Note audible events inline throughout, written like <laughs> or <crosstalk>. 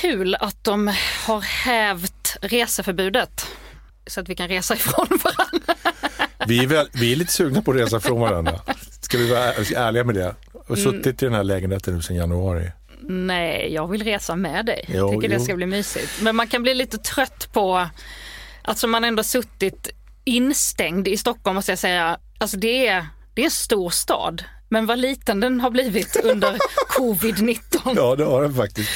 kul att de har hävt reseförbudet så att vi kan resa <laughs> ifrån varandra. Vi är, väl, vi är lite sugna på att resa från varandra. Ska vi vara ärliga med det? Och Mm. suttit i den här lägenheten nu sedan januari. Nej, jag vill resa med dig. Jo, Jag tycker det jo. ska bli mysigt. Men man kan bli lite trött på, alltså man ändå suttit instängd i Stockholm måste jag säga. Alltså det är, det är en stor stad. Men vad liten den har blivit under <laughs> covid-19. Ja, det har den faktiskt.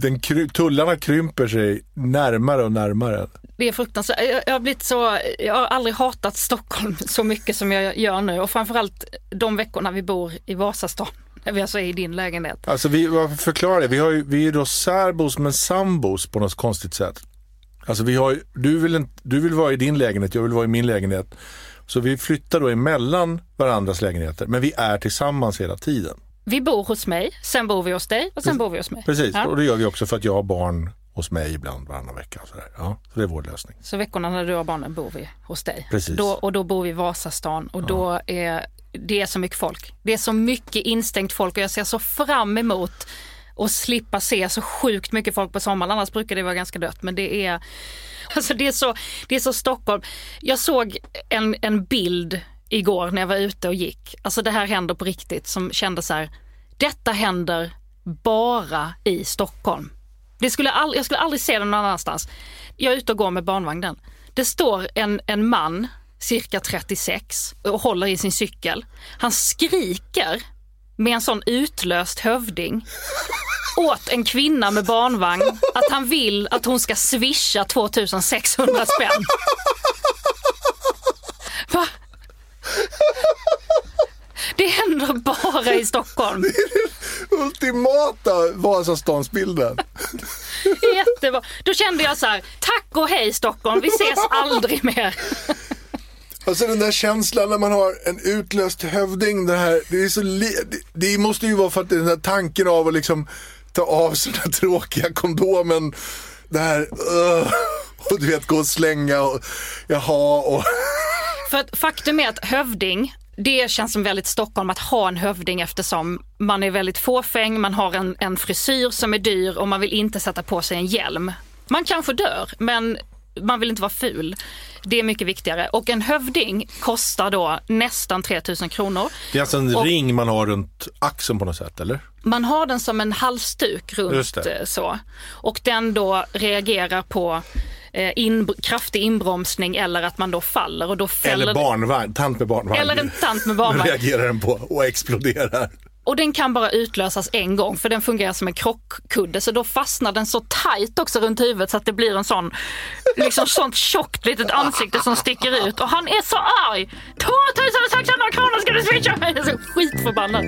Den kry- tullarna krymper sig närmare och närmare. Det är fruktansvärt. Jag, jag, har blivit så, jag har aldrig hatat Stockholm <laughs> så mycket som jag gör nu. Och framförallt de veckorna vi bor i Vasastan. Vi alltså är i din lägenhet. Alltså vi, förklara det, vi, har ju, vi är då särbos men sambos på något konstigt sätt. Alltså vi har, du, vill inte, du vill vara i din lägenhet, jag vill vara i min lägenhet. Så vi flyttar då emellan varandras lägenheter, men vi är tillsammans hela tiden. Vi bor hos mig, sen bor vi hos dig och sen bor vi hos mig. Precis, Ja. och det gör vi också för att jag har barn hos mig ibland varannan vecka. Sådär. Ja, så det är vår lösning. Så veckorna när du har barnen bor vi hos dig. Precis. Då, och då bor vi i Vasastan och då är det är så mycket folk. Det är så mycket instängt folk och jag ser så fram emot att slippa se så sjukt mycket folk på sommaren. Annars brukar det vara ganska dött. Men det är, <laughs> alltså det är, så, det är så Stockholm. Jag såg en, en bild igår när jag var ute och gick. Alltså det här händer på riktigt som kände så här. Detta händer bara i Stockholm. Det skulle all, jag skulle aldrig se det någon annanstans. Jag är ute och går med barnvagnen. Det står en, en man, cirka 36, och håller i sin cykel. Han skriker med en sån utlöst hövding åt en kvinna med barnvagn att han vill att hon ska swisha 2600 spänn. Va? Det händer bara i Stockholm. Ultimata Vasastansbilden. Jättebra. Då kände jag så här, tack och hej Stockholm, vi ses aldrig mer. Alltså den där känslan när man har en utlöst hövding. Det, här, det, är så det, det måste ju vara för att det är den här tanken av att liksom ta av sig den här tråkiga kondomen. Det här, uh, och du vet gå och slänga och jaha och För att faktum är att hövding, det känns som väldigt Stockholm att ha en hövding eftersom man är väldigt fåfäng, man har en, en frisyr som är dyr och man vill inte sätta på sig en hjälm. Man kanske dör, men man vill inte vara ful. Det är mycket viktigare. Och en hövding kostar då nästan 3000 kronor. Det är alltså en Och- ring man har runt axeln på något sätt eller? Man har den som en halsduk runt eh, så. Och den då reagerar på in, kraftig inbromsning eller att man då faller och då fäller Eller barnvagn, tant med barnvagn. eller en tant med barnvagn. <laughs> reagerar den på och exploderar. Och den kan bara utlösas en gång för den fungerar som en krockkudde så då fastnar den så tajt också runt huvudet så att det blir en sån, liksom sånt tjockt litet ansikte som sticker ut och han är så arg. 2600 kronor ska du swisha mig! Jag är så skitförbannad.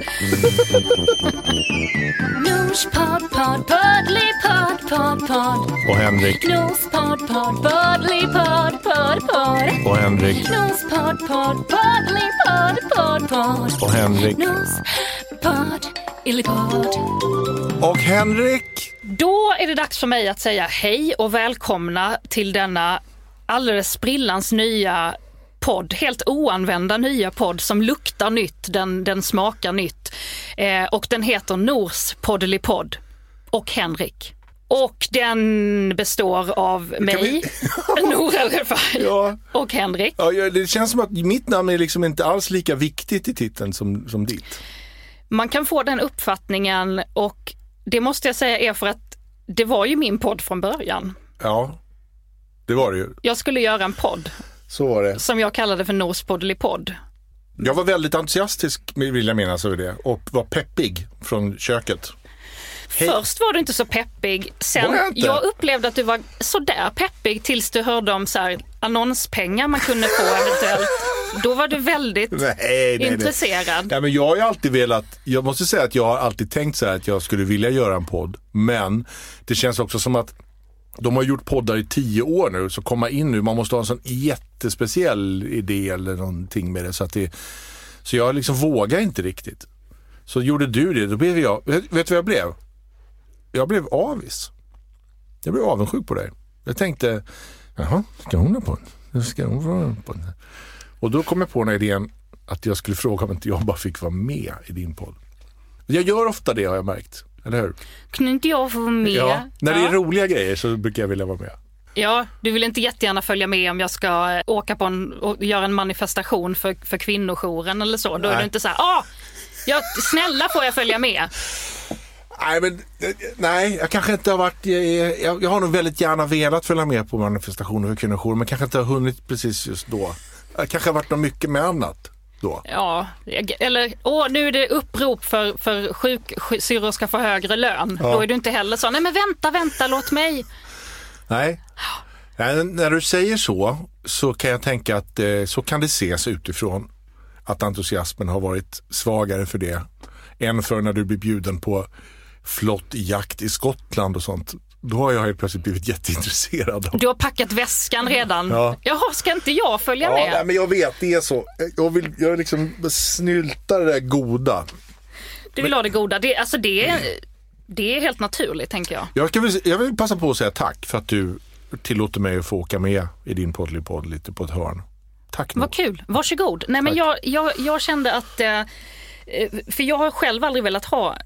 Nospodd, podd, poddly-podd, podd, podd. Och Henrik, Nospodd, podd, poddly-podd, podd, podd. och Henrik, Nospodd, podd, poddly-podd, podd, podd. och Henrik. Nospodd, illipodd. Och Henrik! Då är det dags för mig att säga hej och välkomna till denna alldeles sprillans nya podd, helt oanvända nya podd som luktar nytt, den, den smakar nytt. Eh, och den heter Nors poddelipodd och Henrik. Och den består av mig, Nour El Refai, <laughs> Ja. och Henrik. Ja, ja, det känns som att mitt namn är liksom inte alls lika viktigt i titeln som, som ditt. Man kan få den uppfattningen och det måste jag säga är för att det var ju min podd från början. Ja, det var det ju. Jag skulle göra en podd Så var det. som jag kallade för Nors poddelipodd. Jag var väldigt entusiastisk vill jag minnas över det och var peppig från köket. Hej. Först var du inte så peppig. Sen, jag inte? upplevde att du var sådär peppig tills du hörde om så här, annonspengar man kunde få eventuellt. Då var du väldigt Nej, nej, nej. intresserad. Ja, men jag har ju alltid velat, jag måste säga att jag har alltid tänkt så här att jag skulle vilja göra en podd. Men det känns också som att de har gjort poddar i tio år nu, så komma in nu, man måste ha en sån jättespeciell idé eller någonting med det. Så, att det, så jag liksom vågar inte riktigt. Så gjorde du det, då blev jag, vet, du vad jag blev? Jag blev avis. Jag blev avundsjuk på dig. Jag tänkte, jaha, ska hon ha podd? Ska hon vara podd? Och då kom jag på den här idén att jag skulle fråga om inte jag bara fick vara med i din podd. Jag gör ofta det har jag märkt. eller hur? Kunde inte jag få vara med? Ja. När det är roliga grejer så brukar jag vilja vara med. Ja, du vill inte jättegärna följa med om jag ska eh, åka på en, och göra en manifestation för, för kvinnojouren eller så. Då är Nej. du inte så här, ah, ja, snälla får jag följa med? Nej, men eh, nej, jag kanske inte har varit... Jag, jag, jag har nog väldigt gärna velat följa med på manifestationer för kvinnojourer men kanske inte har hunnit precis just då. Jag kanske har varit något mycket med annat då. Ja, eller åh, nu är det upprop för, för sjuksyrror ska få högre lön. Ja. Då är du inte heller så, nej men vänta, vänta, låt mig. Nej. Nej, när du säger så, så kan jag tänka att eh, så kan det ses utifrån. Att entusiasmen har varit svagare för det. Än för när du blir bjuden på flott jakt i Skottland och sånt. Då har jag helt plötsligt blivit jätteintresserad. Av. Du har packat väskan redan. Ja. Jaha, ska inte jag följa med? nej, men jag vet, det är så. Jag vill jag liksom snylta det där goda. Du vill ha det goda. Det, alltså det, det är helt naturligt tänker jag. Jag, väl, jag vill passa på att säga tack för att du tillåter mig att få åka med i din poddlipodd lite på ett hörn. Tack. Vad kul, varsågod. Nej, men jag, jag, jag kände att, eh, eh, för jag har själv aldrig velat ha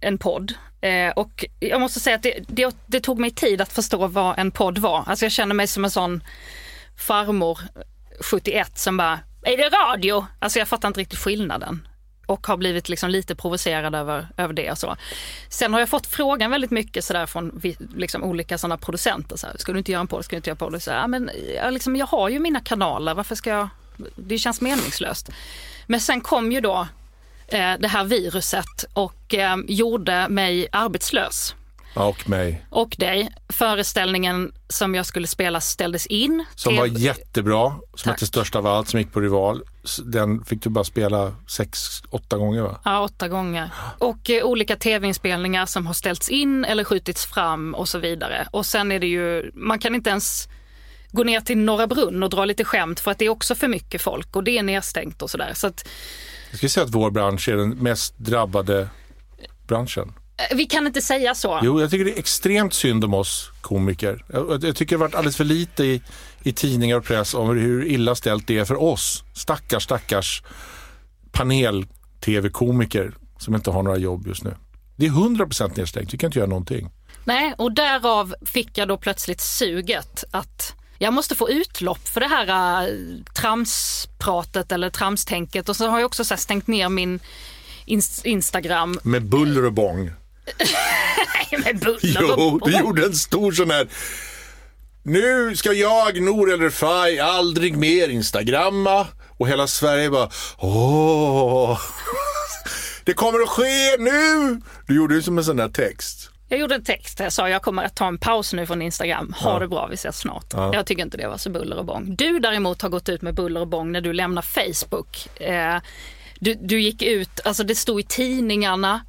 en podd. Eh, och jag måste säga att det, det, det tog mig tid att förstå vad en podd var. Alltså jag känner mig som en sån farmor 71 som bara, är det radio? Alltså jag fattar inte riktigt skillnaden. Och har blivit liksom lite provocerad över, över det och så. Sen har jag fått frågan väldigt mycket sådär från vi- liksom olika såna producenter. Så här, ska du inte göra en podd? Ska du inte göra en podd? Så här, men, jag, liksom, jag har ju mina kanaler, varför ska jag? Det känns meningslöst. Men sen kom ju då det här viruset och eh, gjorde mig arbetslös. Och mig. Och dig. Föreställningen som jag skulle spela ställdes in. Som var jättebra, som Tack. hette Störst av allt, som gick på Rival. Den fick du bara spela sex, åtta gånger va? Ja, åtta gånger. Och eh, olika tv-inspelningar som har ställts in eller skjutits fram och så vidare. Och sen är det ju, man kan inte ens gå ner till Norra Brunn och dra lite skämt för att det är också för mycket folk och det är nedstängt och sådär. Så att Jag skulle säga att vår bransch är den mest drabbade branschen. eh, vi kan inte säga så. Jo, jag tycker det är extremt synd om oss komiker. Jag, jag tycker det har varit alldeles för lite i, i tidningar och press om hur illa ställt det är för oss. Stackars, stackars panel-tv-komiker som inte har några jobb just nu. Det är 100% nedstängt, vi kan inte göra någonting. Nej, och därav fick jag då plötsligt suget att jag måste få utlopp för det här äh, tramspratet eller tramstänket och så har jag också så stängt ner min ins- Instagram Med buller och bång. <laughs> med buller Jo, och du gjorde en stor sån här. Nu ska jag, Nour El Refai, aldrig mer instagramma. Och hela Sverige bara, åh. <laughs> Det kommer att ske nu! Du gjorde ju som en sån där text. Jag gjorde en text där jag sa jag kommer att ta en paus nu från Instagram. Ha det bra, vi ses snart. Jag tycker inte det var så buller och bång. Du däremot har gått ut med buller och bång när du lämnar Facebook. Eh, du, du gick ut, alltså det stod i tidningarna.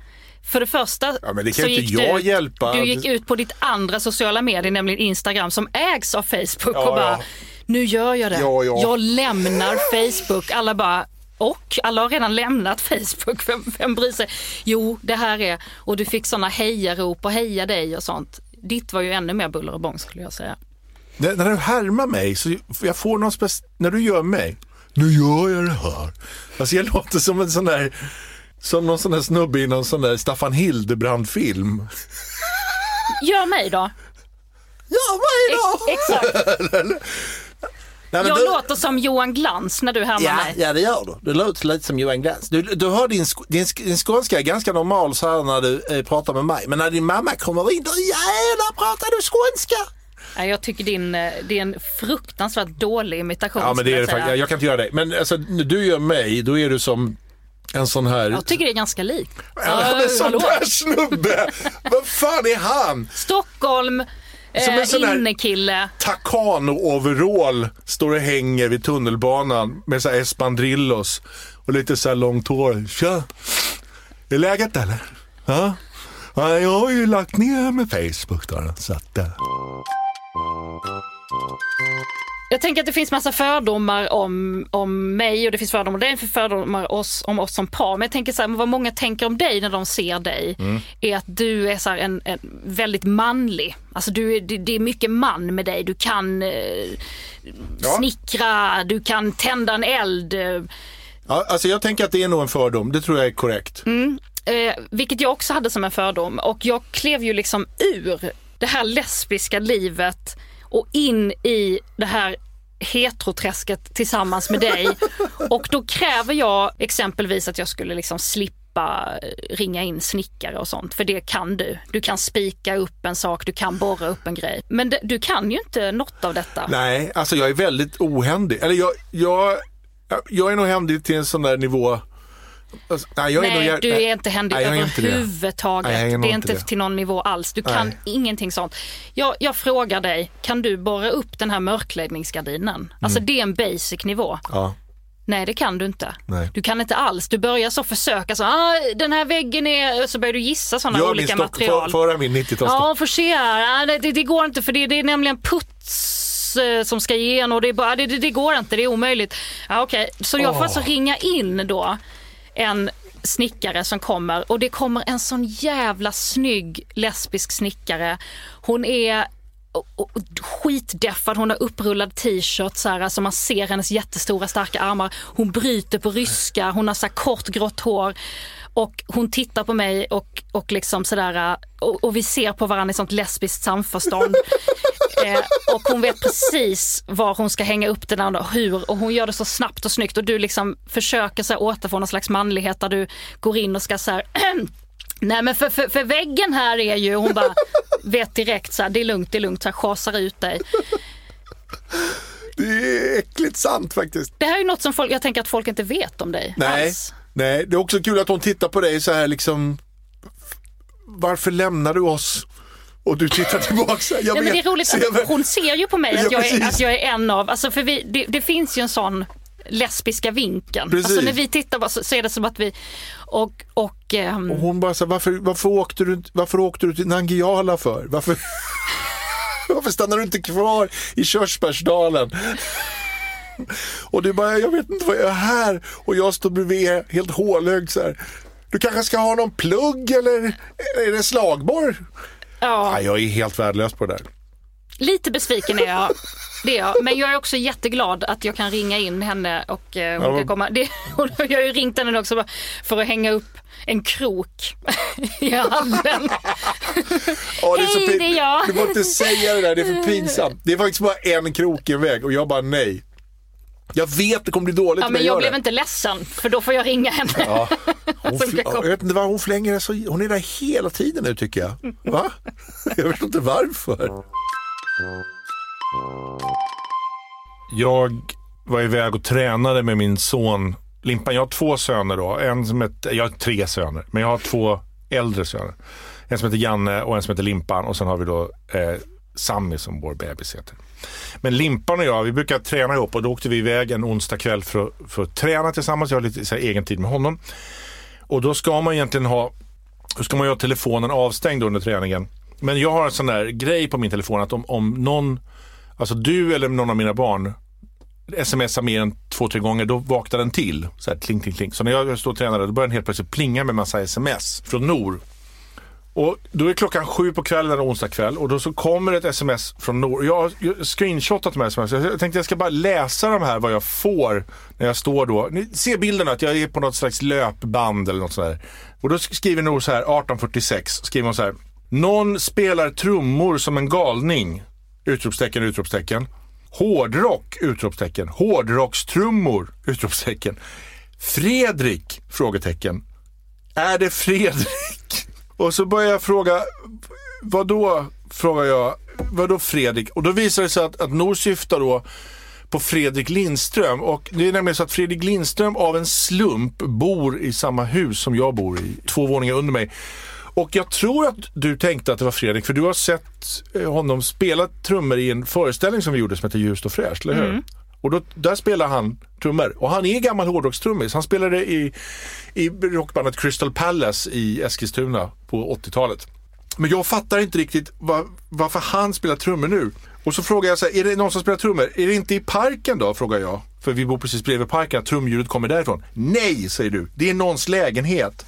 För det första Ja, det så gick jag du, ut- hjälpa. Du gick ut på ditt andra sociala medier, nämligen Instagram, som ägs av Facebook Ja, och bara, ja. nu gör jag det. Ja, ja. Jag lämnar Facebook. Alla bara, och alla har redan lämnat Facebook, vem, vem bryr sig? Jo, det här är, och du fick sådana hejarop och heja dig och sånt. Ditt var ju ännu mer buller och bång skulle jag säga. När, när du härmar mig, så jag får någon spec- när du gör mig, nu gör jag det här. Alltså jag låter som en sån där, som någon sån där snubbe i någon sån där Staffan Hildebrand-film. Gör mig då. Gör mig Ex- exakt. <laughs> Nej, Jag du- låter som Johan Glans när du härmar Ja, mig. ja, det gör du. Du låter lite som Johan Glans. Du, du har din, din, din skånska är ganska normal så här när du eh, pratar med mig. Men när din mamma kommer in, då jävlar pratar du skånska. Jag tycker din, eh, det är en fruktansvärt dålig imitation. Ja, men det är det faktiskt. Jag, kan inte göra det. Men alltså, när du gör mig, då är du som en sån här... Jag tycker det är ganska likt. Ja, men sån där snubbe! Vad fan är han? Stockholm, Som en eh, sån innekille. Takano-overall står och hänger vid tunnelbanan med så här espandrillos och lite så här långt hår. Tja! Är läget eller? Ja? ja? Jag har ju lagt ner med Facebook då. Så att, tänker att det finns massa fördomar om, om mig och det finns fördomar, det är fördomar oss, om oss som par. Men jag tänker så här, vad många tänker om dig när de ser dig Mm. är att du är så här en, en väldigt manlig. Alltså du det, det är mycket man med dig. Du kan eh, snickra, du kan tända en eld. Ja, alltså jag tänker att det är nog en fördom. Det tror jag är korrekt. Eh, vilket jag också hade som en fördom. Och jag klev ju liksom ur det här lesbiska livet och in i det här heteroträsket tillsammans med dig. Och då kräver jag exempelvis att jag skulle liksom slippa eh, ringa in snickare och sånt. För det kan du. Du kan spika upp en sak, du kan borra upp en grej. Men det, du kan ju inte något av detta. Nej, alltså jag är väldigt ohändig. Eller jag, jag, jag är nog händig till en sån där nivå. Alltså, nej, jag är Nej, nog, du är inte händig nej, jag inte det. överhuvudtaget. Nej, jag är det är inte det. till någon nivå alls. Du kan Nej. ingenting sånt. Jag, jag frågar dig, kan du borra upp den här mörkläggningsgardinen? Alltså Mm. det är en basic nivå. Ja, Nej, det kan du inte. Nej. Du kan inte alls. Du börjar så försöka, så, ah, den här väggen är... Så börjar du gissa sådana min olika material. för, föra min 90-talsstock. Ja, får se här. Ah, det, det, går inte för det, det är nämligen puts eh, som ska igenom och det, är bara, det, det, det går inte, det är omöjligt. Ja, Okej, så jag får alltså ringa in då en snickare som kommer och det kommer en sån jävla snygg lesbisk snickare. Hon är skitdeffad, hon har upprullad t-shirt så här, alltså man ser hennes jättestora starka armar. Hon bryter på ryska, hon har så här kort grått hår. Och hon tittar på mig och, och liksom sådär, och, och vi ser på varandra i sånt lesbiskt samförstånd eh, och hon vet precis var hon ska hänga upp den där och hur och hon gör det så snabbt och snyggt och du liksom försöker så här återfå någon slags manlighet där du går in och ska så här <clears throat> Nej men för, för, för väggen här är ju, hon bara vet direkt så här, det är lugnt, det är lugnt, så här, schasar ut dig. Det är äckligt sant faktiskt. Det här är ju något som folk, jag tänker att folk inte vet om dig Nej, alls. nej, det är också kul att hon tittar på dig så här liksom. Varför lämnar du oss? Och du tittar tillbaka. Jag Nej, men det är roligt, ser hon ser ju på mig Ja, att jag, är, att jag är en av, alltså för vi, det, det finns ju en sån lesbiska vinkeln. Precis. Alltså när vi tittar så, så är det som att vi, och, och ehm, Och hon bara så här, varför, varför, åkte du, varför åkte du till Nangijala för? Varför, <laughs> varför stannar du inte kvar i Körsbärsdalen? Och du bara, jag vet inte vad jag är här. Och jag står bredvid helt hålögd så här. Du kanske ska ha någon plugg eller är det slagborr? Ja, jag är helt värdelös på det där. lite besviken är jag. Det är jag. Men jag är också jätteglad att jag kan ringa in henne och eh, hon Ja, kan komma. Det, jag har ju ringt henne också för att hänga upp en krok i hallen. Ja, det Hej, det är jag. Du får inte säga det där, det är för pinsamt. Det är faktiskt bara en krok i väg och jag bara nej. Jag vet det kommer bli dåligt Ja, men jag jag gör blev det. inte ledsen för då får jag ringa henne. Ja. <laughs> Hon jag vet inte vad hon flänger så, hon är där hela tiden nu tycker jag. Va? Jag vet inte varför. Jag var iväg och tränade med min son Limpan. Jag har två söner då. En som heter, jag har tre söner, men jag har två äldre söner. En som heter Janne och en som heter Limpan och sen har vi då eh, Sammy som vår bebis heter. Men Limpan och jag, vi brukar träna ihop och då åkte vi iväg en onsdag kväll för, att- för att träna tillsammans. Jag har lite så här, egen tid med honom. Och då ska man egentligen ha, då ska man ju ha telefonen avstängd under träningen. Men jag har en sån där grej på min telefon att om, om någon, alltså du eller någon av mina barn smsar mer än två, tre gånger, då vaknar den till. Så här kling, kling, kling. Så när jag står och tränar, då börjar den helt plötsligt plinga med massa sms från Nor. Och då är klockan sju på kvällen en onsdag kväll och då så kommer ett sms från Nor. Jag har screenshotat de här sms. Jag tänkte jag ska bara läsa de här vad jag får när jag står då. Ni ser bilden att jag är på något slags löpband eller något sådär. Och då skriver Nor så här 1846, skriver hon så här. Någon spelar trummor som en galning! Utropstecken, utropstecken. Hårdrock! Utropstecken. Hårdrockstrummor! Utropstecken. Fredrik? Frågetecken. Är det Fredrik? Och så börjar jag fråga, vad då? Frågar jag, vad då Fredrik? Och då visar det sig att, att Nor syftar då på Fredrik Lindström. Och det är nämligen så att Fredrik Lindström av en slump bor i samma hus som jag bor i, två våningar under mig. Och jag tror att du tänkte att det var Fredrik, för du har sett eh, honom spela trummor i en föreställning som vi gjorde som heter Ljust och fräscht, eller hur? Mm. Och då, där spelar han trummor. Och han är gammal hårdrockstrummis. Han spelade i, i rockbandet Crystal Palace i Eskilstuna på 80-talet. Men jag fattar inte riktigt var, varför han spelar trummor nu. Och så frågar jag så här, är det någon som spelar trummor? Är det inte i parken då? Frågar jag. För vi bor precis bredvid parken, att trumljudet kommer därifrån. Nej, säger du. Det är någons lägenhet.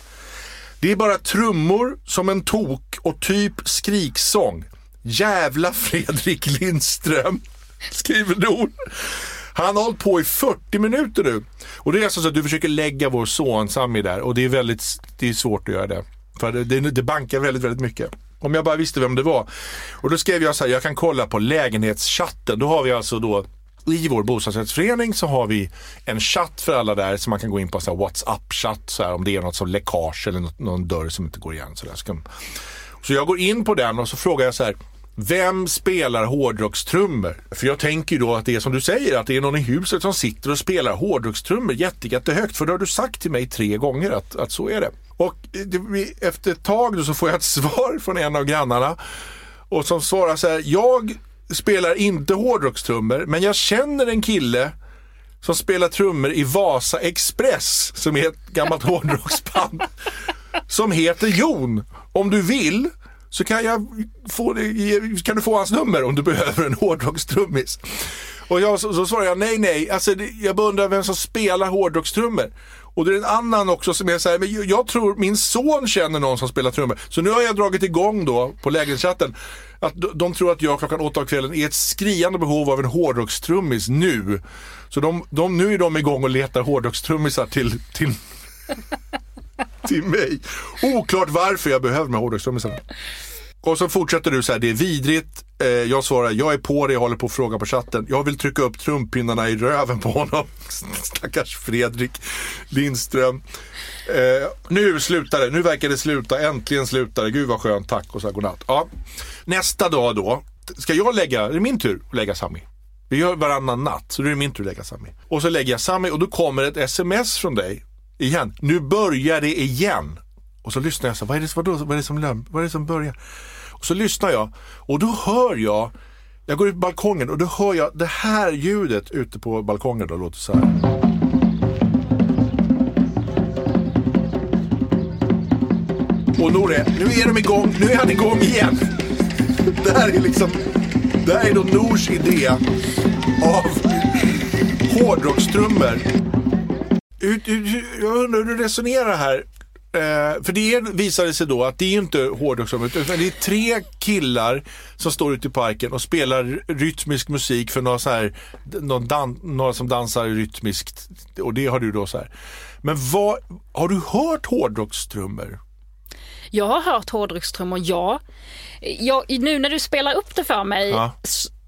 Det är bara trummor som en tok och typ skriksång. Jävla Fredrik Lindström, <laughs> skriver Nord. Han har hållit på i 40 minuter nu. Och det är alltså så att du försöker lägga vår son Sami där och det är väldigt det är svårt att göra det. För det, det, bankar väldigt, väldigt mycket. Om jag bara visste vem det var. Och då skrev jag så här, jag kan kolla på lägenhetschatten. Då har vi alltså då i vår bostadsrättsförening så har vi en chatt för alla där som man kan gå in på, så WhatsApp-chatt så här, om det är något som läckage eller något, någon dörr som inte går igen. Så, där. Så, kan, så jag går in på den och så frågar jag så här, vem spelar hårdrockstrummor? För jag tänker ju då att det är som du säger, att det är någon i huset som sitter och spelar hårdrockstrummor jättehögt. För det har du sagt till mig tre gånger att, att så är det. Och det, efter ett tag då så får jag ett <laughs> svar från en av grannarna. Och som svarar så här, jag spelar inte hårdrockstrummor, men jag känner en kille som spelar trummor i Vasa Express, som är ett gammalt <laughs> hårdrocksband, som heter Jon. Om du vill så kan, jag få, kan du få hans nummer om du behöver en hårdrockstrummis. Och jag, så, så svarar jag nej, nej. Alltså, det, jag bara undrar vem som spelar hårdrockstrummor. Och det är en annan också som är så här, men jag, tror min son känner någon som spelar trummor. Så nu har jag dragit igång då på lägenhetschatten att de, de tror att jag klockan åtta på kvällen är ett skriande behov av en hårdrockstrummis nu. Så de, de, nu är de igång och letar hårdrockstrummisar till, till, <laughs> till mig. Oklart varför jag behöver de här hårdrockstrummisarna. Och så fortsätter du så här, det är vidrigt. Eh, jag svarar, jag är på det, jag håller på att fråga på chatten. Jag vill trycka upp trumpinnarna i röven på honom. <laughs> Stackars Fredrik Lindström. Eh, nu slutar det, nu verkar det sluta, äntligen slutar det. Gud vad skönt, tack och så här, godnatt. Ja. Nästa dag då, ska jag lägga, är det min tur att lägga Sami? Vi gör varannan natt, så då är det min tur att lägga Sami. Och så lägger jag Sami och då kommer ett sms från dig. Igen, nu börjar det igen. Och så lyssnar jag så, vad är det, vadå, vad är det som vad är det som börjar? Så lyssnar jag och då hör jag, jag går ut på balkongen och då hör jag det här ljudet ute på balkongen då låter så här. Och Nore, nu är de igång, nu är han igång igen. Det här är liksom, det här är då Nors idé av hårdrockstrummor. Jag undrar hur du resonerar här. Eh, för det visade sig då att det är inte hårdrockstrummor utan det är tre killar som står ute i parken och spelar rytmisk musik för några, så här, någon några som dansar rytmiskt. Och det har du då så här. Men vad, har du hört hårdrockstrummor? Jag har hört hårdrockstrummor, ja. Jag, nu när du spelar upp det för mig Ja.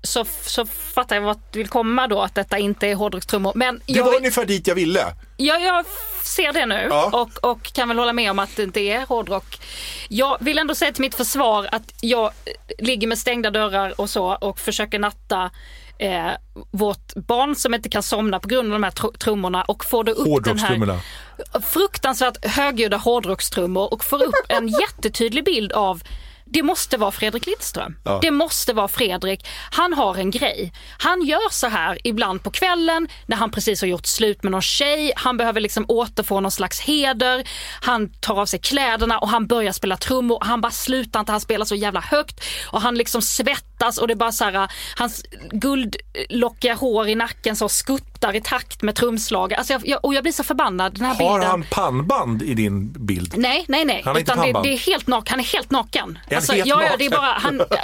så, så fattar jag vart du vill komma då, att detta inte är hårdrockstrummor. Men Det jag, var ungefär dit jag ville. Ja, jag ser det nu Ja. och, och kan väl hålla med om att det inte är hårdrock. Jag vill ändå säga till mitt försvar att jag eh, ligger med stängda dörrar och så och försöker natta eh, vårt barn som inte kan somna på grund av de här tr- trummorna och får då upp den här fruktansvärt högljudda hårdrockstrummor och får upp en <laughs> jättetydlig bild av det måste vara Fredrik Lindström. Ja. Det måste vara Fredrik. Han har en grej. Han gör så här ibland på kvällen när han precis har gjort slut med någon tjej. Han behöver liksom återfå någon slags heder. Han tar av sig kläderna och han börjar spela trummor. Han bara slutar inte. Han spelar så jävla högt och han liksom svettas och det är bara så här, hans guldlockiga hår i nacken så skuttar i takt med trumslaget. Alltså jag, jag, och jag blir så förbannad. Den här Har bilden. han pannband i din bild? Nej, nej, nej. Han inte Utan det, det är helt nak- han är helt naken. Är Alltså, helt ja, ja, det är naken? bara,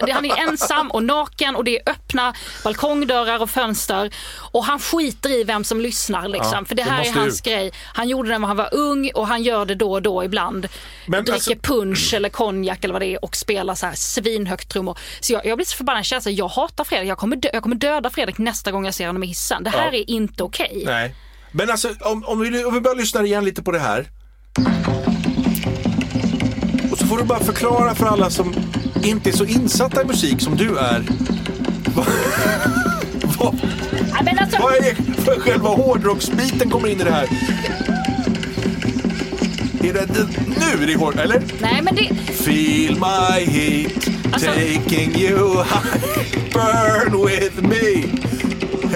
han, han är ensam och naken och det är öppna balkongdörrar och fönster. Och han skiter i vem som lyssnar. Liksom, Ja, för det här är hans ut. grej. Han gjorde det när han var ung och han gör det då och då ibland. Men Dricker alltså- punch eller konjak eller vad det är och spelar så här svinhögt trummor. Så jag, jag blir så förbannad. Här, jag hatar Fredrik. Jag kommer, dö, jag kommer döda Fredrik nästa gång jag ser honom i hissen. Det här Ja. är inte okej. Nej. Men alltså om, om, vi, om vi bara lyssnar igen lite på det här. Och så får du bara förklara för alla som inte är så insatta i musik som du är. <laughs> Vad, vad, Ja, men alltså, vad är för själva hårdrocksbiten kommer in i det här? Är det, nu är det hård, eller? nej, men det, Feel my heat Alltså- taking you high Burn with me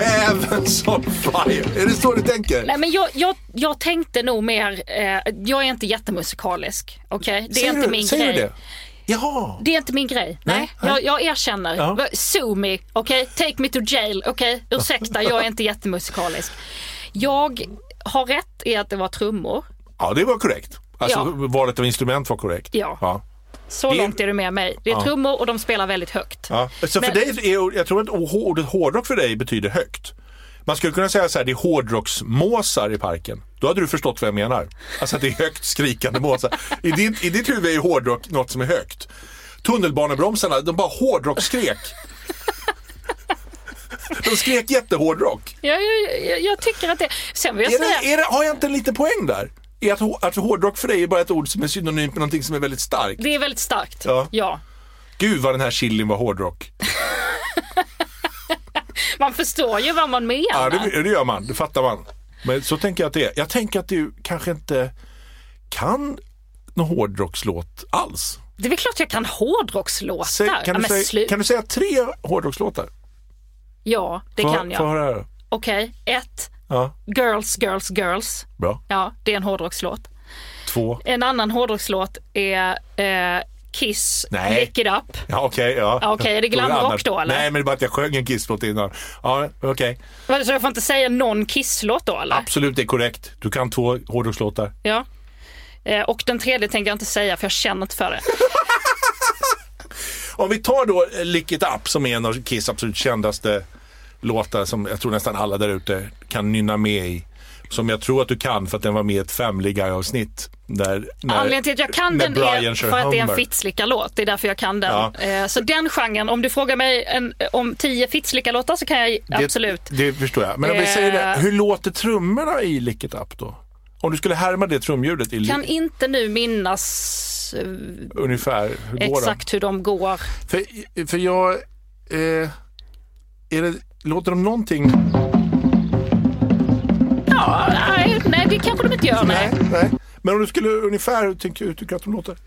Heavens on fire Är det så du tänker? Nej, men jag, jag, jag tänkte nog mer, eh, jag är inte jättemusikalisk. Okej, det är Säger inte du, min säger grej. du det? Jaha. Det är inte min grej. Nej, Nej. Jag, jag erkänner. Ja. Sue me, okej? Take me to jail, okej? Ursäkta, jag är inte jättemusikalisk. Jag har rätt i att det var trummor. Ja, det var korrekt. Alltså Ja. valet av instrument var korrekt. Ja. ja. Så Det- långt är du med mig. Det är Ja. trummor och de spelar väldigt högt. ja. Så för Men- dig, är, jag tror att ordet hårdrock för dig betyder högt. Man skulle kunna säga så här, det är hårdrocksmåsar i parken. Då hade du förstått vad jag menar. Alltså att det är högt skrikande måsar. I, din, I ditt huvud är hårdrock något som är högt. Tunnelbanebromsarna, de bara hårdrocksskrek. De skrek jättehårdrock. Jag, jag, jag, tycker att det... Sen vill jag Är säga... det, är det, har jag inte en liten poäng där? Är att, att hårdrock för dig är bara ett ord som är synonymt med någonting som är väldigt starkt? Det är väldigt starkt. Ja. ja. Gud vad den här chilin var hårdrock. <laughs> Man förstår ju vad man menar. Ja, det, det gör man. Det fattar man. Men så tänker jag att det är. Jag tänker att du kanske inte kan någon hårdrockslåt alls. Det är väl klart jag kan hårdrockslåtar. Säg, ja, kan, du men säga, slut. kan du säga tre hårdrockslåtar? Ja, det Få- kan jag. Okej, ett. Ja, Girls, Girls, Girls. bra. Ja, det är en hårdrockslåt. Två. En annan hårdrockslåt är eh, Kiss, Nej. Lick It Up. Ja, okej. ja. Ja, okej, är det glamrock då, eller? Nej, men det är bara att jag sjöng en Kiss-låt innan. Ja, okej. Så jag får inte säga någon Kiss-låt då eller? Absolut, det är korrekt. Du kan två hårdrockslåtar. Ja. Eh, och den tredje tänker jag inte säga för jag känner inte för det. <laughs> Om vi tar då eh, Lick It Up som är en av Kiss absolut kändaste låtar som jag tror nästan alla där ute kan nynna med i. Som jag tror att du kan för att den var med i ett Family Guy-avsnitt. Där, när, Anledningen till att jag kan den Brian är för att det är en Hummer. fittslickarlåt. Det är därför jag kan den. Ja. Eh, så den genren, om du frågar mig en, om tio fittslickarlåtar så kan jag absolut. Det, förstår jag. Men om vi Eh. säger det, hur låter trummorna i Lick It Up då? Om du skulle härma det trumljudet i Kan inte nu minnas eh, ungefär, hur exakt hur de går. de? För, för jag, eh, är det, låter de någonting? Ja, nej, nej, det kanske de inte gör. Nej. nej. Men om du skulle ungefär, hur tycker du att de låter?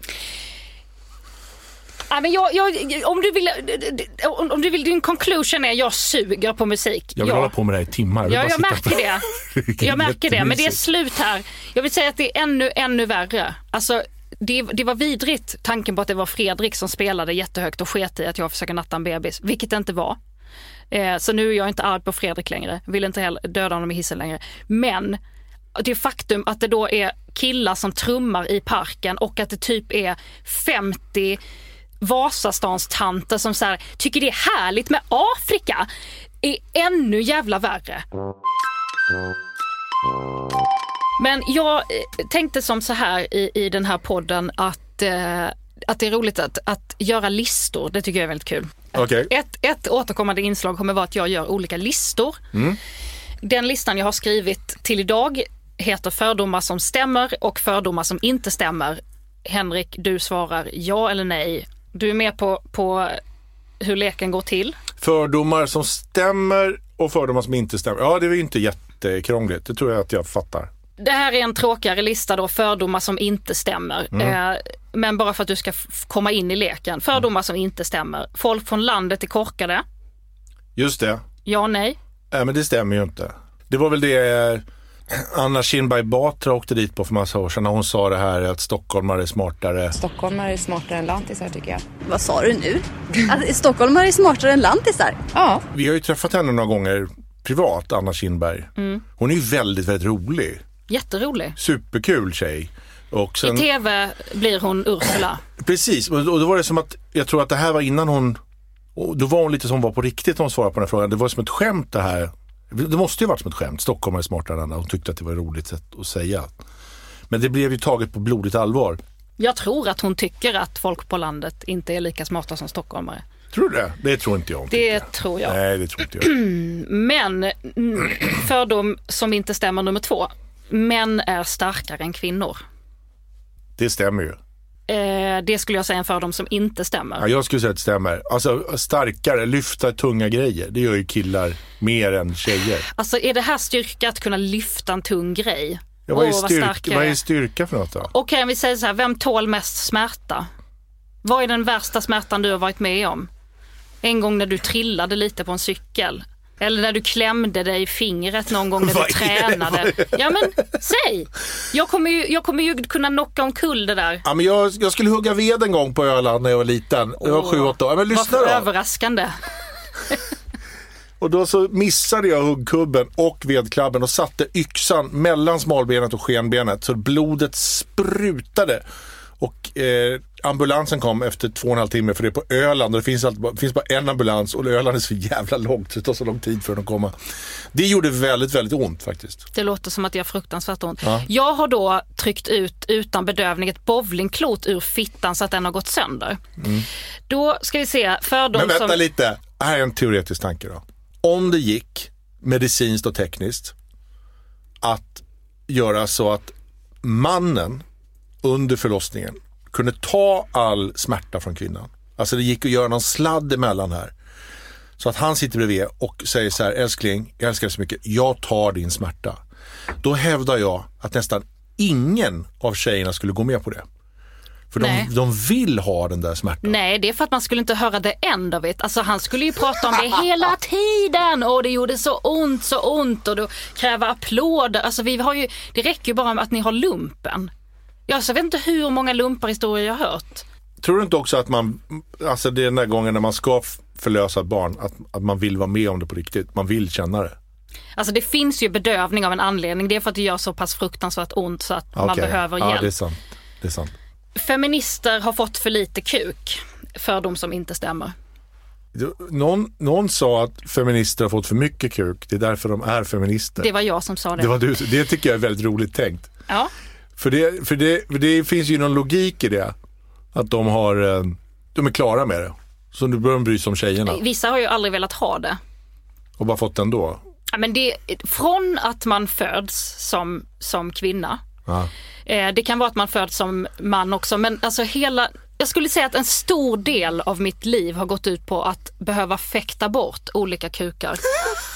Ja, men jag, jag, om, du vill, om du vill, din conclusion är jag suger på musik. Jag vill ja. hålla på med det här i timmar. vill Ja, jag märker det. Vilken <laughs> Jag märker det, men det är slut här. Jag vill säga att det är ännu, ännu värre. Alltså, det, det var vidrigt tanken på att det var Fredrik som spelade jättehögt och sket i att jag försöker natta en bebis, vilket det inte var. Eh, så nu är jag inte arg på Fredrik längre, vill inte heller döda honom i hissen längre. Men det faktum att det då är killar som trummar i parken och att det typ är 50 Vasastans tanter som så här, tycker det är härligt med Afrika är ännu jävla värre. Men jag eh, tänkte som så här i, i den här podden att, eh, att det är roligt att, att göra listor. Det tycker jag är väldigt kul. Okej. Ett, ett återkommande inslag kommer vara att jag gör olika listor. Den listan jag har skrivit till idag heter fördomar som stämmer och fördomar som inte stämmer. Henrik, du svarar ja eller nej. Du är med på, på hur leken går till. Fördomar som stämmer och fördomar som inte stämmer. Ja, det är ju inte jättekrångligt. Det tror jag att jag fattar. Det här är en tråkigare lista då, fördomar som inte stämmer. Mm. Eh, men bara för att du ska komma in i leken. Fördomar som inte stämmer. Folk från landet är korkade. Just det. Ja, nej. Nej, men det stämmer ju inte. Det var väl det eh, Anna Kinberg Batra åkte dit på för massa år sedan när hon sa det här att stockholmare är smartare. Stockholmare är smartare än lantisar tycker jag. Vad sa du nu? <laughs> Att stockholmare är smartare än lantisar? Ja, Vi har ju träffat henne några gånger privat, Anna Kinberg. Mm. Hon är ju väldigt, väldigt rolig. Jätterolig. Superkul tjej. Sen, I tv blir hon Ursula. precis, och då var det som att, jag tror att det här var innan hon, då var hon lite som var på riktigt när hon svarade på den här frågan. Det var som ett skämt det här. Det måste ju varit som ett skämt. Stockholm är smartare än andra. Hon tyckte att det var ett roligt sätt att säga. Men det blev ju taget på blodigt allvar. Jag tror att hon tycker att folk på landet inte är lika smarta som stockholmare. Tror du det? Det tror inte jag Det tycker. tror jag. Nej, det tror inte jag. <clears throat> Men mm, fördom som inte stämmer nummer två. Män är starkare än kvinnor. Det stämmer ju. Eh, det skulle jag säga är en fördom som inte stämmer. Ja, jag skulle säga att det stämmer. Alltså starkare, lyfta tunga grejer. Det gör ju killar mer än tjejer. Alltså är det här styrka att kunna lyfta en tung grej? Ja, vad, är Åh, vad styrka, vad är. styrka för något då? Okej, om vi säger så här, vem tål mest smärta? Vad är den värsta smärtan du har varit med om? En gång när du trillade lite på en cykel. Eller när du klämde dig i fingret någon gång när du <laughs> tränade. Ja men säg! Jag kommer, ju, jag kommer ju kunna knocka omkull det där. Ja, men jag, jag skulle hugga ved en gång på Öland när jag var liten. Jag var sju, åtta år. Men lyssna Varför då. överraskande? <laughs> Och då så missade jag huggkubben och vedklabben och satte yxan mellan smalbenet och skenbenet så blodet sprutade. Och eh, ambulansen kom efter två och en halv timme för det är på Öland och det finns, alltid, finns bara en ambulans och Öland är så jävla långt det tar så lång tid för den att komma. Det gjorde väldigt, väldigt ont faktiskt. Det låter som att det gör fruktansvärt ont. Ja. Jag har då tryckt ut utan bedövning ett bowlingklot ur fittan så att den har gått sönder. Då ska vi se, för de Men vänta som... lite, här är en teoretisk tanke då. Om det gick medicinskt och tekniskt att göra så att mannen under förlossningen kunde ta all smärta från kvinnan. Alltså det gick att göra någon sladd emellan här. Så att han sitter bredvid och säger så här, älskling, jag älskar dig så mycket, jag tar din smärta. Då hävdar jag att nästan ingen av tjejerna skulle gå med på det. För de, de vill ha den där smärtan. Nej, det är för att man skulle inte höra the end of it. Alltså han skulle ju prata om det hela <laughs> tiden och det gjorde så ont, så ont och då kräva applåder. Alltså vi har ju, det räcker ju bara med att ni har lumpen. Jag så vet inte hur många lumparhistorier jag har hört. Tror du inte också att man, alltså det är den där gången när man ska förlösa ett barn, att, att man vill vara med om det på riktigt. Man vill känna det. Alltså det finns ju bedövning av en anledning. Det är för att det gör så pass fruktansvärt ont så att man Okej. behöver ja, hjälp. det är sant. Det är sant. Feminister har fått för lite kuk. För de som inte stämmer. Någon, någon sa att feminister har fått för mycket kuk, det är därför de är feminister. Det var jag som sa det. det, var du, det tycker jag är väldigt roligt tänkt. Ja. För det, för, det, för det finns ju någon logik i det. Att de har, eh, de är klara med det. Så nu börjar de bry sig om tjejerna. Vissa har ju aldrig velat ha det. Och bara fått den då. Ja, men det, från att man föds som, som kvinna, Ja. eh, det kan vara att man föds som man också, men alltså hela, jag skulle säga att en stor del av mitt liv har gått ut på att behöva fäkta bort olika kukar.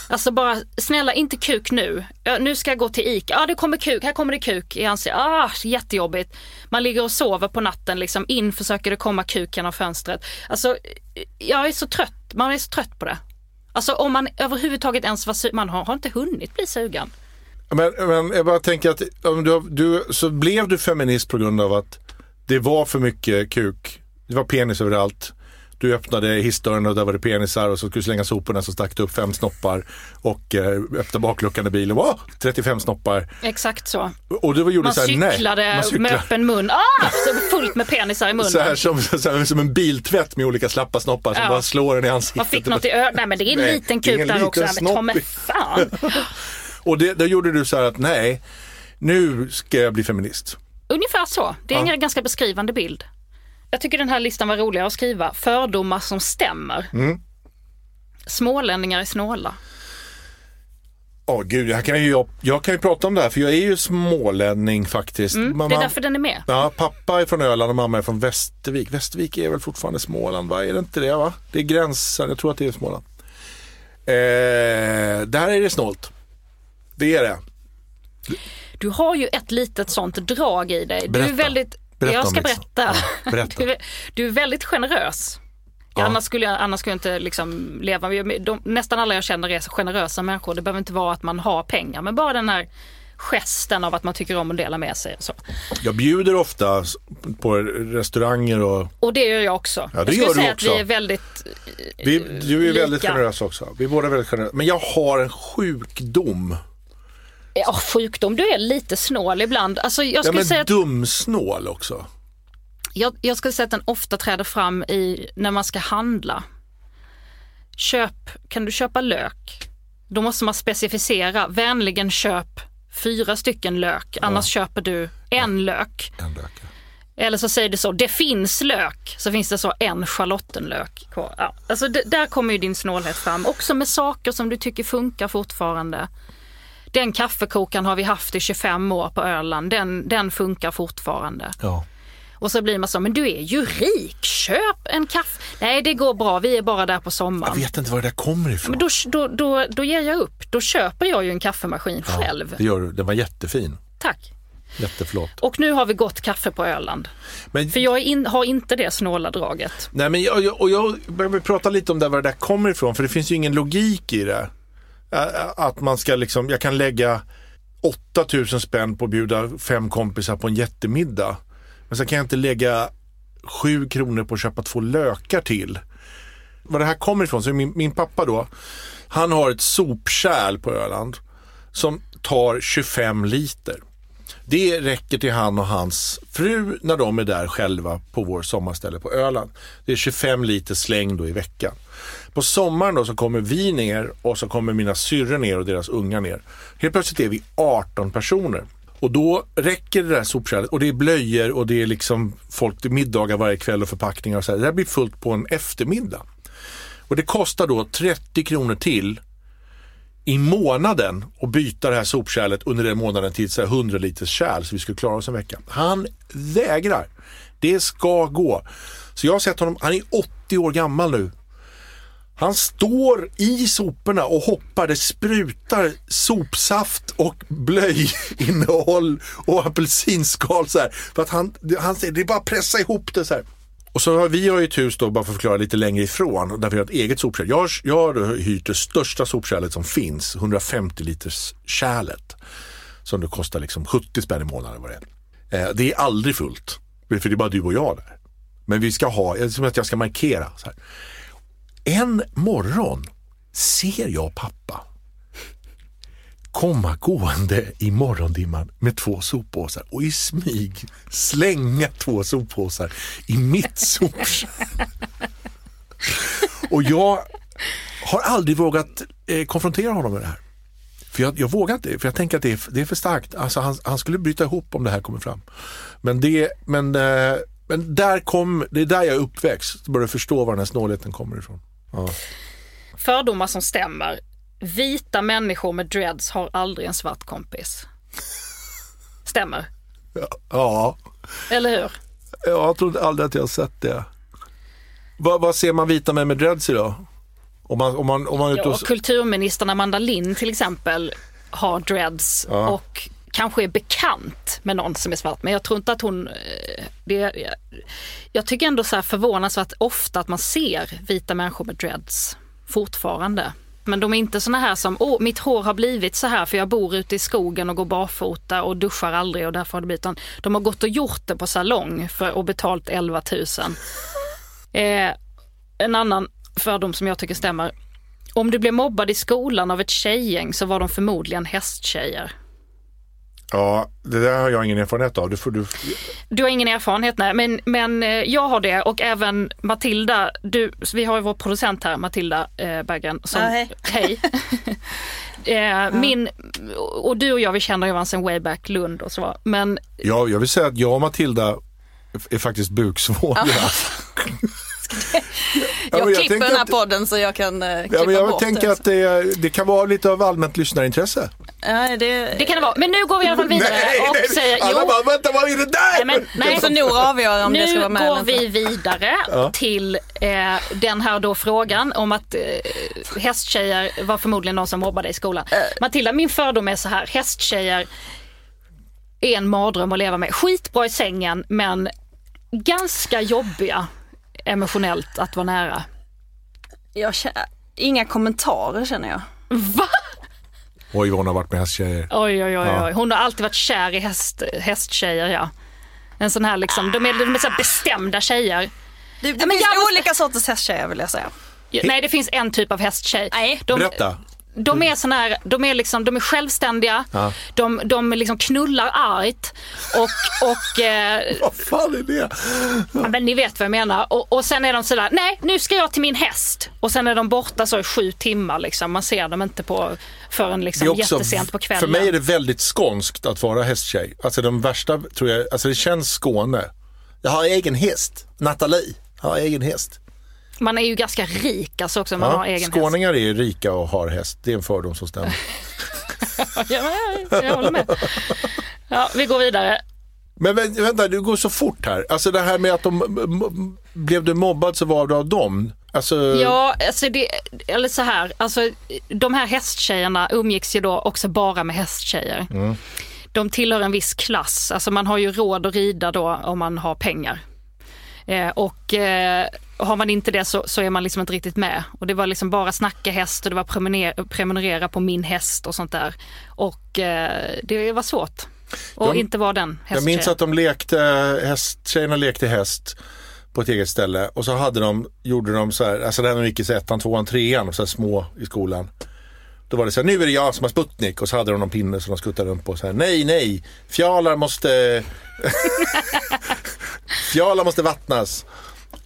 Alltså bara, snälla inte kuk nu. Nu ska jag gå till ICA. Ja, det kommer kuk. Här kommer det kuk i ansiktet. Ah, jättejobbigt. Man ligger och sover på natten liksom. In försöker det komma kuk genom fönstret. Alltså, jag är så trött. Man är så trött på det. Alltså om man överhuvudtaget ens var sugen. Man har, har inte hunnit bli sugen. Men, men jag bara tänker att om du, du, så blev du feminist på grund av att det var för mycket kuk. Det var penis överallt. Du öppnade hissdörren och där var det penisar och så skulle du slänga soporna så stack det upp fem snoppar och eh, öppna bakluckan i bilen. Wow, 35 snoppar. Exakt så. Och var gjorde Man så här, nej. cyklade Man med öppen mun. Ah, fullt med penisar i munnen. så här, som, så här, som en biltvätt med olika slappa snoppar som Ja. bara slår en i ansiktet. Man fick något i ögat. Nej men det är en Nej, liten kuk där liten också. Nej, men ta mig fan. <laughs> Och det, då gjorde du så här att nej, nu ska jag bli feminist. Ungefär så. Det är en Ja. ganska beskrivande bild. Jag tycker den här listan var roligare att skriva. Fördomar som stämmer. Mm. Smålänningar är snåla. Åh gud, jag kan, ju, jag, jag kan ju prata om det här för jag är ju smålänning faktiskt. Mm, Mamma- det är därför den är med. Ja, pappa är från Öland och mamma är från Västervik. Västervik är väl fortfarande Småland, va? Är det inte det? va? Det är gränsen, jag tror att det är Småland. Eh, där är det snålt. Det är det. Du har ju ett litet sånt drag i dig. Du Berätta. är väldigt... Berätta jag ska berätta. Ja, berätta. <laughs> Du, är, du är väldigt generös. Ja. Annars, skulle jag, annars skulle jag inte liksom leva. De, nästan alla jag känner är så generösa människor. Det behöver inte vara att man har pengar, men bara den här gesten av att man tycker om att dela med sig. Så. Jag bjuder ofta på restauranger och Och det gör jag också. Ja, det jag gör skulle du säga också. att vi är väldigt... vi, du är väldigt Lika. generös också. Vi är båda väldigt generösa. Men jag har en sjukdom. Ja, sjukdom, du är lite snål ibland. Alltså, jag, Ja, skulle men säga att, dumsnål också. jag, jag skulle säga att den ofta träder fram i när man ska handla. Köp, kan du köpa lök? Då måste man specificera, vänligen köp fyra stycken lök, annars köper du en lök. En lök. Eller så säger du så, det finns lök, så finns det så en schalottenlök kvar. Ja, alltså det, där kommer ju din snålhet fram, också med saker som du tycker funkar fortfarande. Den kaffekokaren har vi haft i 25 år på Öland, den, den funkar fortfarande. Ja. Och så blir man så, men du är ju rik, köp en kaffe. Nej det går bra, vi är bara där på Jag sommaren. vet inte var det där kommer ifrån. Men då, då, då, då ger jag upp, då köper jag ju en kaffemaskin själv. Det gör du. Den var jättefin. Tack. Jätteflott. Och nu har vi gott kaffe på Öland. Men, För jag in, har inte det snåla draget. nej, men jag, jag, och jag behöver prata lite om där, var det där kommer ifrån. För det finns ju ingen logik i det. Att man ska liksom, jag kan lägga 8000 spänn på att bjuda fem kompisar på en jättemiddag. Men sen kan jag inte lägga 7 kronor på att köpa två lökar till. Var det här kommer ifrån, så min, min pappa då, han har ett sopkärl på Öland som tar 25 liter. Det räcker till han och hans fru när de är där själva på vår sommarställe på Öland. Det är 25 liter släng då i veckan. På sommaren då så kommer vi ner och så kommer mina syrror ner och deras unga ner. Helt plötsligt är vi 18 personer. Och då räcker det där sopkärlet och det är blöjor och det är liksom folk, till middagar varje kväll och förpackningar och så här. Det här blir fullt på en eftermiddag. Och det kostar då 30 kronor till i månaden och byta det här sopkärlet under den månaden till ett 100 liters kärl så vi skulle klara oss en vecka. Han vägrar. Det ska gå. Så jag har sett honom, han är 80 år gammal nu. Han står i soporna och hoppar, det sprutar sopsaft och blöjinnehåll och apelsinskal så här. För att han, han säger, det är bara att pressa ihop det så här. Och så har vi har ju ett hus då, bara för att förklara lite längre ifrån, där vi har ett eget sopkärl. Jag, har- jag har hyrt det största sopkärlet som finns, 150 liters kärlet. Som det kostar liksom 70 spänn i månaden vad det är. Eh, det är aldrig fullt, för det är bara du och jag där. Men vi ska ha, det är som att jag ska markera. Så här. En morgon ser jag pappa komma gående i morgondimman med två soppåsar och i smyg slänga två soppåsar i mitt <laughs> sopkärl. och jag har aldrig vågat eh, konfrontera honom med det här. För jag, jag vågar inte, för jag tänker att det är, det är för starkt. Alltså han, han skulle bryta ihop om det här kommer fram. Men, det, men, eh, men där kom, det är där jag är uppväxt. Börjar förstå var den här snålheten kommer ifrån. Ja. Fördomar som stämmer. Vita människor med dreads har aldrig en svart kompis. Stämmer. ja. Eller hur? Jag tror aldrig att jag har sett det. Vad, vad ser man vita män med dreads idag? Om man, om man, om man Ja, och... kulturministern Amanda Lind till exempel har dreads Ja. och kanske är bekant med någon som är svart. Men jag tror inte att hon... eh, Det, jag, tycker ändå så här förvånansvärt ofta att man ser vita människor med dreads fortfarande. Men de är inte såna här som, åh mitt hår har blivit så här för jag bor ute i skogen och går barfota och duschar aldrig och därför har det blivit. utan De har gått och gjort det på salong för, och betalt 11 000. <laughs> Eh, en annan fördom som jag tycker stämmer. Om du blev mobbad i skolan av ett tjejgäng så var de förmodligen hästtjejer. Ja, det där har jag ingen erfarenhet av. Det får du... Du har ingen erfarenhet nej, men, men eh, jag har det och även Matilda, du, vi har ju vår producent här, Matilda eh, Berggren. Som, Ja, hej. hej. <laughs> eh, min, och du och jag vi känner ju varandra sedan way back Lund och så. Men Ja, jag vill säga att jag och Matilda är faktiskt buksvåriga. Ja, <laughs> Jag klipper den här att- podden så jag kan uh, klippa Ja, men jag bort tänker det. att det, det kan vara lite av allmänt lyssnarintresse. Ja, det, det kan det vara. Men nu går vi i alla fall vidare <laughs> och säger Alla jo, bara, vänta vad är det där? Nej, men, nej. Så Nora avgör om det ska Nu vara med går vi vidare till eh, den här då frågan om att eh, hästtjejer var förmodligen någon som mobbade i skolan. Matilda, min fördom är så här, hästtjejer är en mardröm att leva med. Skitbra i sängen men ganska jobbiga emotionellt att vara nära. Jag känner, inga kommentarer känner jag. Va? Oj, hon har varit med hästtjejer. Oj, oj, oj, Ja. oj. Hon har alltid varit kär i häst, hästtjejer ja. En sån här liksom, de är, de är så här bestämda tjejer. Det, det men finns jag olika sorters hästtjejer vill jag säga. Nej det finns en typ av hästtjej. Nej. De, Berätta. De är såna här, de är liksom, de är självständiga, Ja. de, de liksom knullar argt och, och eh, <laughs> Vad fan är det? ja, men ni vet vad jag menar. Och, och sen är de sådär, nej nu ska jag till min häst. Och sen är de borta så i sju timmar liksom. Man ser dem inte på förrän liksom också, jättesent på kvällen. för mig är det väldigt skånskt att vara hästtjej. Alltså de värsta tror jag, alltså det känns Skåne. Jag har egen häst, Nathalie. Jag har egen häst. Man är ju ganska rik alltså också man har Ja, egen häst. skåningar är rika och har häst. Det är en fördom som stämmer. <laughs> Ja, jag, håller med. Ja, vi går vidare. Men vä- vänta, du går så fort här. Alltså det här med att de, blev du mobbad så var det av dem? Alltså, Ja, alltså det, eller så här, alltså de här hästtjejerna umgicks ju då också bara med hästtjejer. De tillhör en viss klass, alltså man har ju råd att rida då om man har pengar. Eh, och eh, har man inte det så, så är man liksom inte riktigt med. Och det var liksom bara snacka häst och det var prenumerera, prenumerera på min häst och sånt där. Och eh, det var svårt att De- inte vara den jag hästtjejen. minns att de lekte, häst, tjejerna lekte häst på ett eget ställe och så hade de, gjorde de så här, alltså när de gick i ettan, tvåan, trean, så här små i skolan. Då var det så här, nu är det jag som har Sputnik och så hade de någon pinne som de skuttade runt på. Så här, nej, nej, fjalar måste... <laughs> fjalar måste vattnas.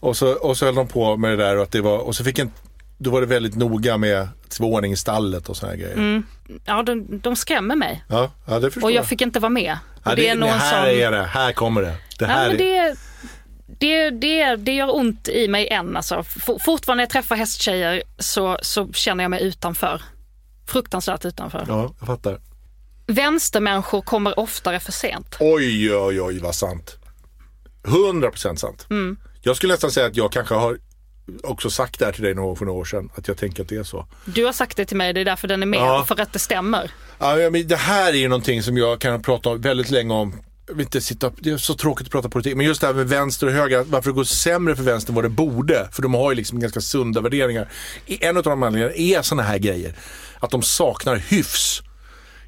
Och så, och så höll de på med det där och, att det var, och så fick en, då var det väldigt noga med att få ordning i stallet och såna här grejer. Ja, de, de skrämmer mig. Ja, ja, det förstår Och jag fick inte vara med. ja, Och det är någon här som... är det, här kommer det. Det Ja, här men är... det, det, det, det gör ont i mig än. Alltså. For- Fortfarande när jag träffar hästtjejer så, så känner jag mig utanför. Fruktansvärt utanför. Ja, jag fattar. Vänstermänniskor kommer oftare för sent. Oj, oj, oj, vad sant. 100% sant. Mm. Jag skulle nästan säga att jag kanske har också sagt det här till dig någon, för några år sedan. Att jag tänker att det är så. Du har sagt det till mig, det är därför den är med. Ja. För att det stämmer. Ja, men det här är ju någonting som jag kan prata om väldigt länge om. Inte sitta, det är så tråkigt att prata politik. Men just det här med vänster och höger, varför det går sämre för vänster än vad det borde. För de har ju liksom ganska sunda värderingar. En av de anledningarna är sådana här grejer. Att de saknar hyfs.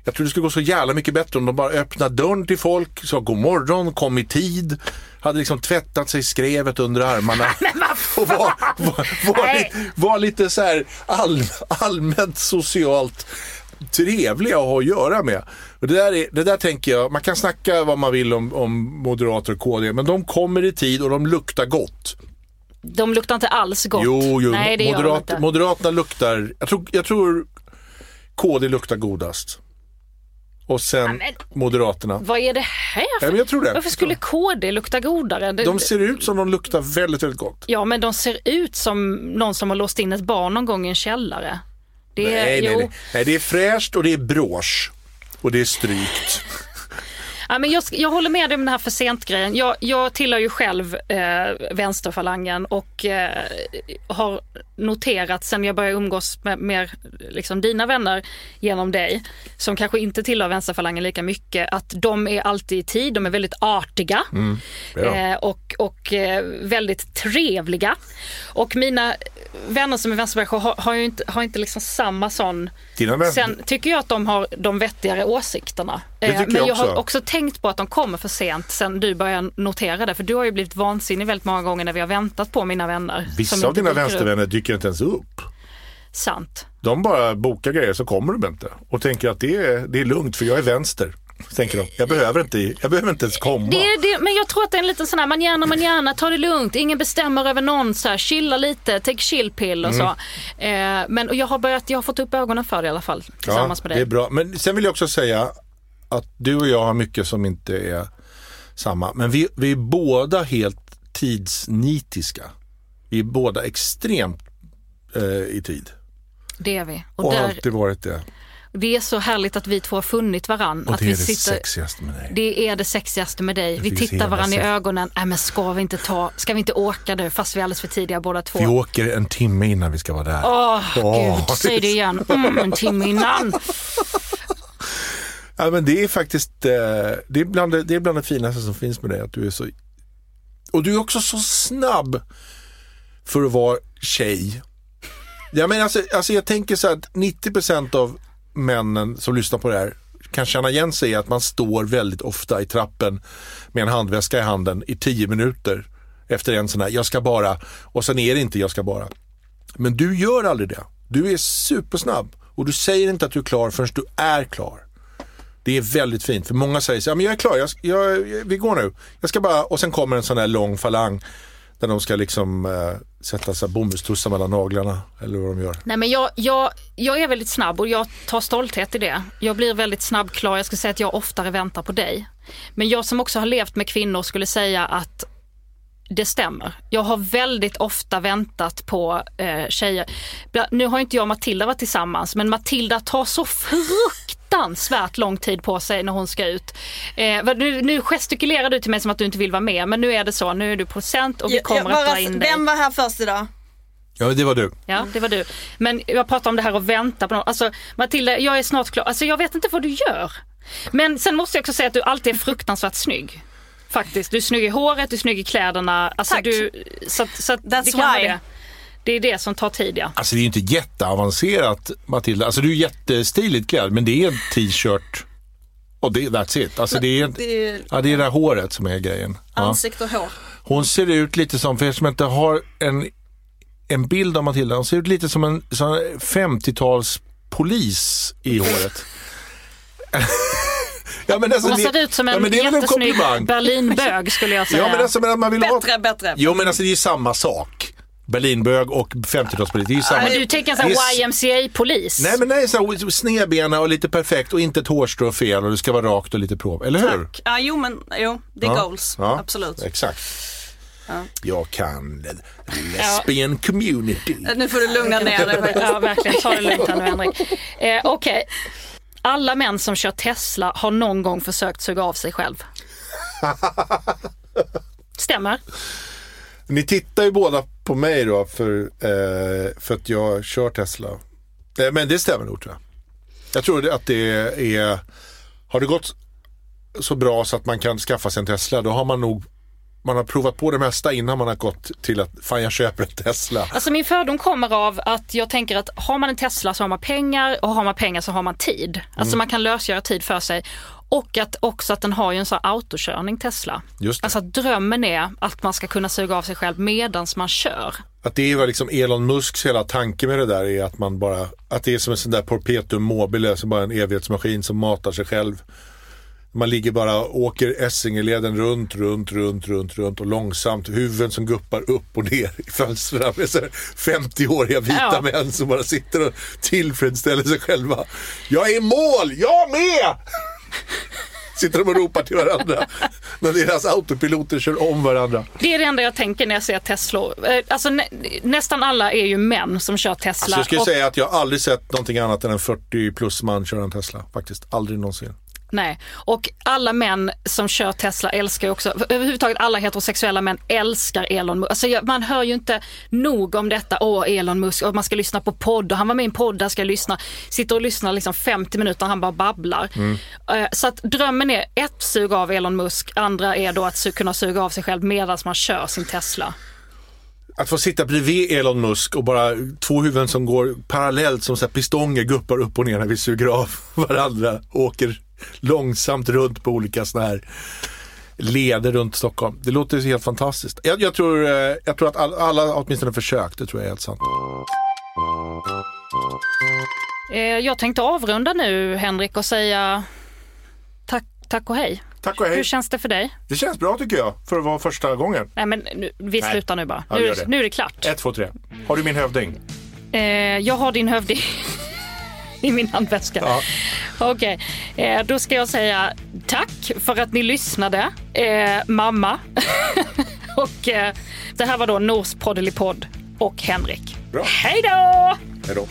Jag tror det skulle gå så jävla mycket bättre om de bara öppnade dörren till folk, sa god morgon, kom i tid. Hade liksom tvättat sig skrevet under armarna. <laughs> och var, var, var, lite, var lite så här all, allmänt socialt trevliga att ha att göra med. Och det, där är, det där tänker jag, man kan snacka vad man vill om, om moderater och KD, men de kommer i tid och de luktar gott. De luktar inte alls gott. Jo, jo. Nej, Moderat. Moderaterna luktar, jag tror, jag tror KD luktar godast. Och sen men- Moderaterna. Vad är det här Ja, för... men jag tror det. Varför skulle KD lukta godare? Det, De ser ut som de luktar väldigt, väldigt gott. Ja, men de ser ut som någon som har låst in ett barn någon gång i en källare. Det är, Nej, nej, jo. nej. nej, det är fräscht och det är brås. Och det är strykt. Ja, men jag, jag håller med dig om den här för sent-grejen. Jag, jag tillhör ju själv eh, vänsterfalangen och eh, har noterat sen jag började umgås med mer liksom, dina vänner genom dig, som kanske inte tillhör vänsterfalangen lika mycket, att de är alltid i tid, de är väldigt artiga Ja. eh, och, och eh, väldigt trevliga. Och mina vänner som är vänstermänniskor har, har ju inte, har inte liksom samma sån Sen tycker jag att de har de vettigare åsikterna. Eh, Men jag jag har också. tänkt på att de kommer för sent sen du började notera det. För du har ju blivit vansinnig väldigt många gånger när vi har väntat på mina vänner. Vissa av dina vänstervänner dyker inte ens upp. Sant. De bara bokar grejer så kommer de inte. Och tänker att det är, det är lugnt för jag är vänster. Tänker de. Jag behöver inte, jag behöver inte ens komma. Det det, men jag tror att det är en liten sån här, man gärna, man gärna, ta det lugnt, ingen bestämmer över någon, så här, chilla lite, take chill pill och så. Mm. Eh, men och jag har börjat, jag har fått upp ögonen för det i alla fall, tillsammans med det dig. är bra. Men sen vill jag också säga att du och jag har mycket som inte är samma. Men vi, vi är båda helt tidsnitiska. Vi är båda extremt eh, i tid. Det är vi. Och Och där, alltid varit det. det är så härligt att vi två har funnit varann. Och att det är vi det sitter, sexigaste med dig. Det är det sexigaste med dig. Vi det är så tittar varandra i sex. ögonen. Nej men ska vi inte ta, ska vi inte åka nu fast vi är alldeles för tidiga båda två? Vi åker en timme innan vi ska vara där. Åh Åh, gud, säg det igen. Mm, en timme innan. <laughs> Ja, men det är faktiskt eh, det är bland det, det, är bland det finaste som finns med dig. Att du är så, och du är också så snabb för att vara tjej. Jag, men alltså, alltså, jag tänker så att 90% av männen som lyssnar på det här kan känna igen sig i att man står väldigt ofta i trappen med en handväska i handen i 10 minuter efter en sån här, jag ska bara, och sen är det inte jag ska bara. Men du gör aldrig det. Du är supersnabb och du säger inte att du är klar förrän du är klar. Det är väldigt fint för många säger så här, ja, men jag är klar, jag, jag, vi går nu. Jag ska bara, och sen kommer en sån här lång falang där de ska liksom eh, sätta så bomullstussar mellan naglarna eller vad de gör. Nej men jag, jag, jag är väldigt snabb och jag tar stolthet i det. Jag blir väldigt snabb klar. Jag skulle säga att jag oftare väntar på dig. Men jag som också har levt med kvinnor skulle säga att det stämmer. Jag har väldigt ofta väntat på eh, tjejer. Nu har inte jag och Matilda varit tillsammans men Matilda tar så fruktansvärt lång tid på sig när hon ska ut. Eh, nu, nu gestikulerar du till mig som att du inte vill vara med men nu är det så. Nu är du procent och vi kommer ja, att dra in dig. Vem var här först idag? Ja, det var du. Ja, det var du. Men jag pratar om det här att vänta på något. Alltså Matilda, jag är snart klar. Alltså jag vet inte vad du gör. Men sen måste jag också säga att du alltid är fruktansvärt snygg. Faktiskt. Du är snygg i håret, du är snygg i kläderna. Alltså Tack. du, så, att- så att That's det kan vara why. det. Det är det som tar tid ja. Alltså det är ju inte jätteavancerat Matilda. Alltså du är jättestiligt klädd men det är en t-shirt och det, that's it. Alltså det är, Det är ja, det är det här håret som är grejen. Ansikte och hår. Hon ser ut lite som, för er som inte har en, en bild av Matilda, hon ser ut lite som en sån här 50-tals polis i håret. <laughs> ja, men alltså, Hon har sett ut som ja, en men det är jättesnygg komplimang. Berlinbög skulle jag säga. Ja, men alltså, man vill ha... Bättre, bättre. Jo, men alltså det är ju samma sak. Berlinbög och 50-talspolis, det är ju samma. Men du tänker en sån här YMCA-polis? Nej men nej, så här, snedbena och lite perfekt och inte ett hårstrå fel och det ska vara rakt och lite prov. Eller hur? Tack. Ja, jo, men jo, det är Ja. goals. Ja, Absolut. Exakt. Jag kan lesbian community. Nu får du lugna ner dig. Ja, verkligen. Ta det lugnt här nu, Henrik. Eh, Okej. Alla män som kör Tesla har någon gång försökt suga av sig själv. <laughs> Stämmer. Ni tittar ju båda på mig då för, eh, för att jag kör Tesla. Eh, men det stämmer nog tror jag. Jag tror att det är, har det gått så bra så att man kan skaffa sig en Tesla då har man nog man har provat på det mesta innan man har gått till att fan jag köper en Tesla. Alltså min fördom kommer av att jag tänker att har man en Tesla så har man pengar och har man pengar så har man tid. Alltså man kan lösgöra tid för sig. Och att också att den har ju en sån här autokörning Tesla. Just det. Alltså att drömmen är att man ska kunna suga av sig själv medans man kör. Att det är vad liksom Elon Musks hela tanke med det där är att man bara, att det är som en sån där perpetuum mobile, som bara en evighetsmaskin som matar sig själv. Man ligger bara och åker Essingeleden runt, runt, runt, runt, runt och långsamt. Huvuden som guppar upp och ner i fönstren med så här 50-åriga vita Ja. män som bara sitter och tillfredsställer sig själva. Jag är i mål, jag med! Sitter de och ropar till varandra när deras autopiloter kör om varandra. Det är det enda jag tänker när jag ser Tesla. Eh, Alltså nä, nästan alla är ju män som kör Tesla. Alltså jag skulle och, säga att jag aldrig sett någonting annat än en 40 plus man köra en Tesla. Faktiskt, aldrig någonsin. Nej. och alla män som kör Tesla älskar ju också, överhuvudtaget alla heterosexuella män älskar Elon Musk. Alltså man hör ju inte nog om detta, åh Elon Musk, och man ska lyssna på podd och han var med i en podd, där ska jag lyssna. Sitter och lyssnar liksom 50 minuter och han bara babblar. Eh, Så att drömmen är ett, suga av Elon Musk, andra är då att kunna suga av sig själv medan man kör sin Tesla. Att få sitta bredvid Elon Musk och bara två huvuden som går parallellt som så pistonger guppar upp och ner när vi suger av <laughs> varandra. Åker långsamt runt på olika sådana här leder runt Stockholm. Det låter ju helt fantastiskt. Jag, jag, tror, eh, jag tror att all, alla åtminstone försökt, det tror jag är helt sant. Eh, Jag tänkte avrunda nu Henrik och säga tack, tack och hej. Tack och Hur hej. känns det för dig? Det känns bra tycker jag, för att vara första gången. Nej men nu, vi Nej. slutar nu bara. Ja, nu, nu är det klart. Ett, två, tre. Har du min hövding? Eh, jag har din hövding <laughs> i min handväska. Ja. Okej, eh, då ska jag säga tack för att ni lyssnade, eh, mamma. <laughs> och eh, det här var då Nors Poddelipodd och Henrik. Bra. Hej då! Hej då.